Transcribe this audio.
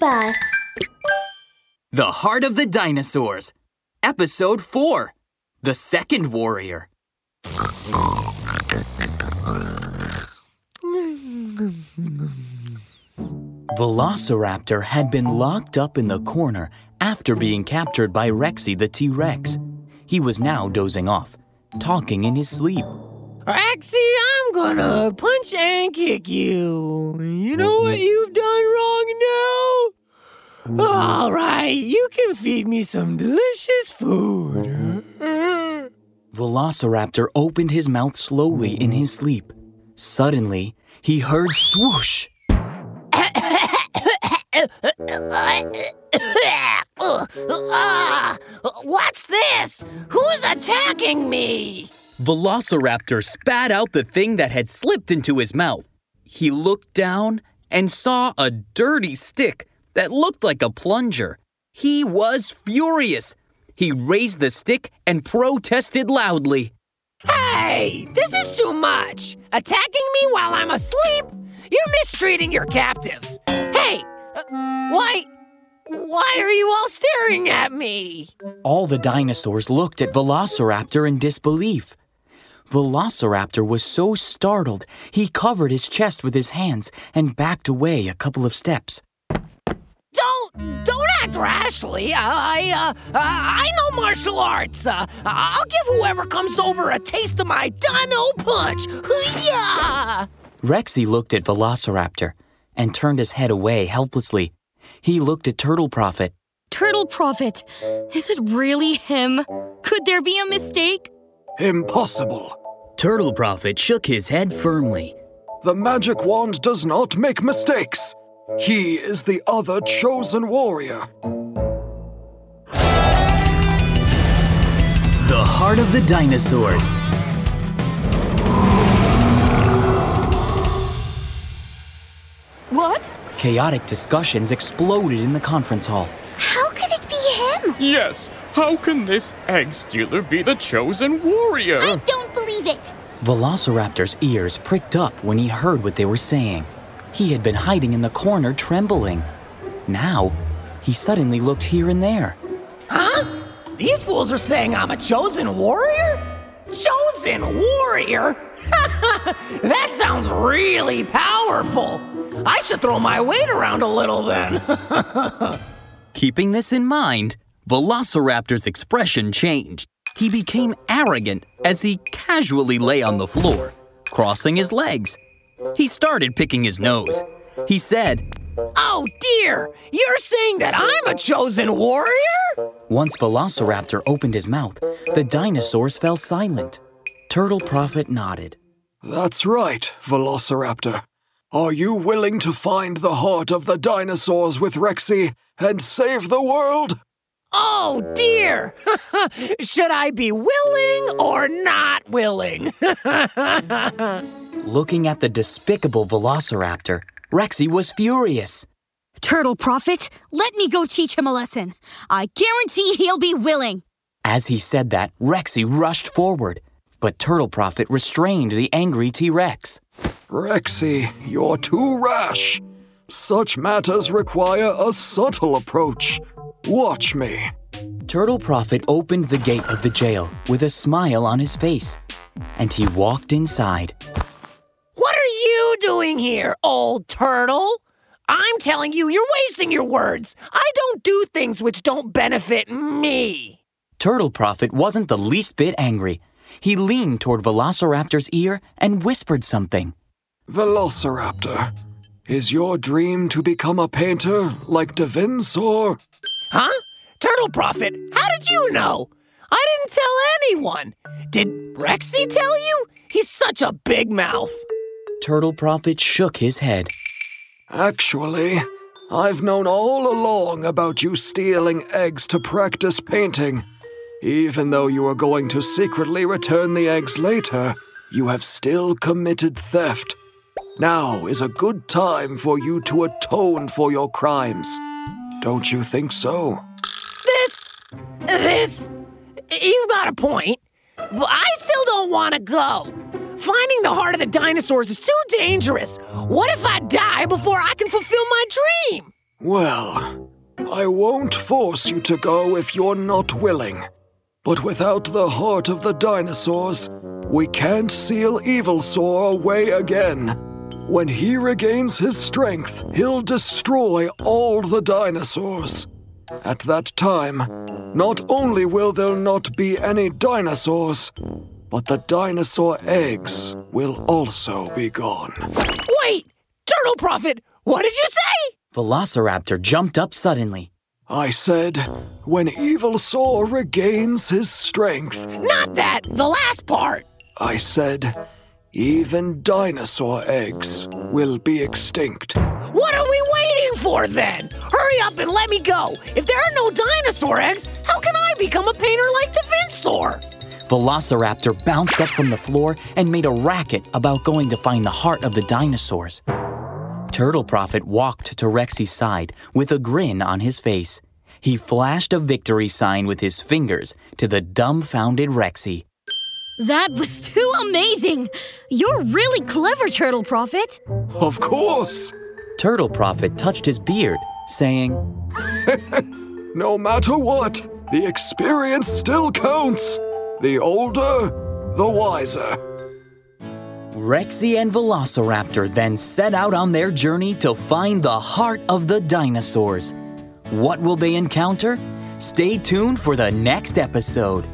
Bus. The Heart of the Dinosaurs. Episode 4 The Second Warrior. Velociraptor had been locked up in the corner after being captured by Rexy the T Rex. He was now dozing off, talking in his sleep. Rexy, I'm gonna punch and kick you. You know what you've done wrong now? Mm-hmm. All right, you can feed me some delicious food. Velociraptor opened his mouth slowly in mm-hmm. his sleep. Suddenly, he heard swoosh. What's this? Who's attacking me? Velociraptor spat out the thing that had slipped into his mouth. He looked down and saw a dirty stick that looked like a plunger. He was furious. He raised the stick and protested loudly. Hey, this is too much. Attacking me while I'm asleep? You're mistreating your captives. Hey, uh, why? Why are you all staring at me? All the dinosaurs looked at Velociraptor in disbelief. Velociraptor was so startled, he covered his chest with his hands and backed away a couple of steps. Don't don't act rashly. I uh, I know martial arts. Uh, I'll give whoever comes over a taste of my Dino Punch. Hoo-yah! Rexy looked at Velociraptor and turned his head away helplessly. He looked at Turtle Prophet. Turtle Prophet, is it really him? Could there be a mistake? Impossible. Turtle Prophet shook his head firmly. The magic wand does not make mistakes. He is the other chosen warrior. The Heart of the Dinosaurs. What? Chaotic discussions exploded in the conference hall. How could it be him? Yes, how can this egg stealer be the chosen warrior? I don't believe it. Velociraptor's ears pricked up when he heard what they were saying. He had been hiding in the corner, trembling. Now, he suddenly looked here and there. Huh? These fools are saying I'm a chosen warrior? Chosen warrior? that sounds really powerful. I should throw my weight around a little then. Keeping this in mind, Velociraptor's expression changed. He became arrogant as he casually lay on the floor, crossing his legs. He started picking his nose. He said, oh dear, you're saying that I'm a chosen warrior? Once Velociraptor opened his mouth, the dinosaurs fell silent. Turtle Prophet nodded. That's right, Velociraptor. Are you willing to find the heart of the dinosaurs with Rexy and save the world? Oh dear! Should I be willing or not willing? Looking at the despicable Velociraptor, Rexy was furious. Turtle Prophet, let me go teach him a lesson. I guarantee he'll be willing. As he said that, Rexy rushed forward, but Turtle Prophet restrained the angry T Rex. Rexy, you're too rash. Such matters require a subtle approach. Watch me. Turtle Prophet opened the gate of the jail with a smile on his face, and he walked inside. What are you doing here, old turtle? I'm telling you, you're wasting your words. I don't do things which don't benefit me. Turtle Prophet wasn't the least bit angry. He leaned toward Velociraptor's ear and whispered something. Velociraptor, is your dream to become a painter like Da Vinci Huh? Turtle Prophet, how did you know? I didn't tell anyone. Did Rexy tell you? He's such a big mouth. Turtle Prophet shook his head. Actually, I've known all along about you stealing eggs to practice painting. Even though you are going to secretly return the eggs later, you have still committed theft. Now is a good time for you to atone for your crimes. Don't you think so? This, this, you've got a point, but I still don't want to go. Finding the heart of the dinosaurs is too dangerous. What if I die before I can fulfill my dream? Well, I won't force you to go if you're not willing. But without the heart of the dinosaurs, we can't seal Evilsaur away again. When he regains his strength, he'll destroy all the dinosaurs. At that time, not only will there not be any dinosaurs, but the dinosaur eggs will also be gone. Wait! Turtle Prophet, what did you say? Velociraptor jumped up suddenly. I said, when Evilsaur regains his strength, Not that, the last part. I said, even dinosaur eggs will be extinct. What are we waiting for then? Hurry up and let me go. If there are no dinosaur eggs, how can I become a painter like Da Vinci? Velociraptor bounced up from the floor and made a racket about going to find the heart of the dinosaurs. Turtle Prophet walked to Rexy's side with a grin on his face. He flashed a victory sign with his fingers to the dumbfounded Rexy. That was too amazing! You're really clever, Turtle Prophet. Of course! Turtle Prophet touched his beard, saying, No matter what, the experience still counts. The older, the wiser. Rexy and Velociraptor then set out on their journey to find the heart of the dinosaurs. What will they encounter? Stay tuned for the next episode.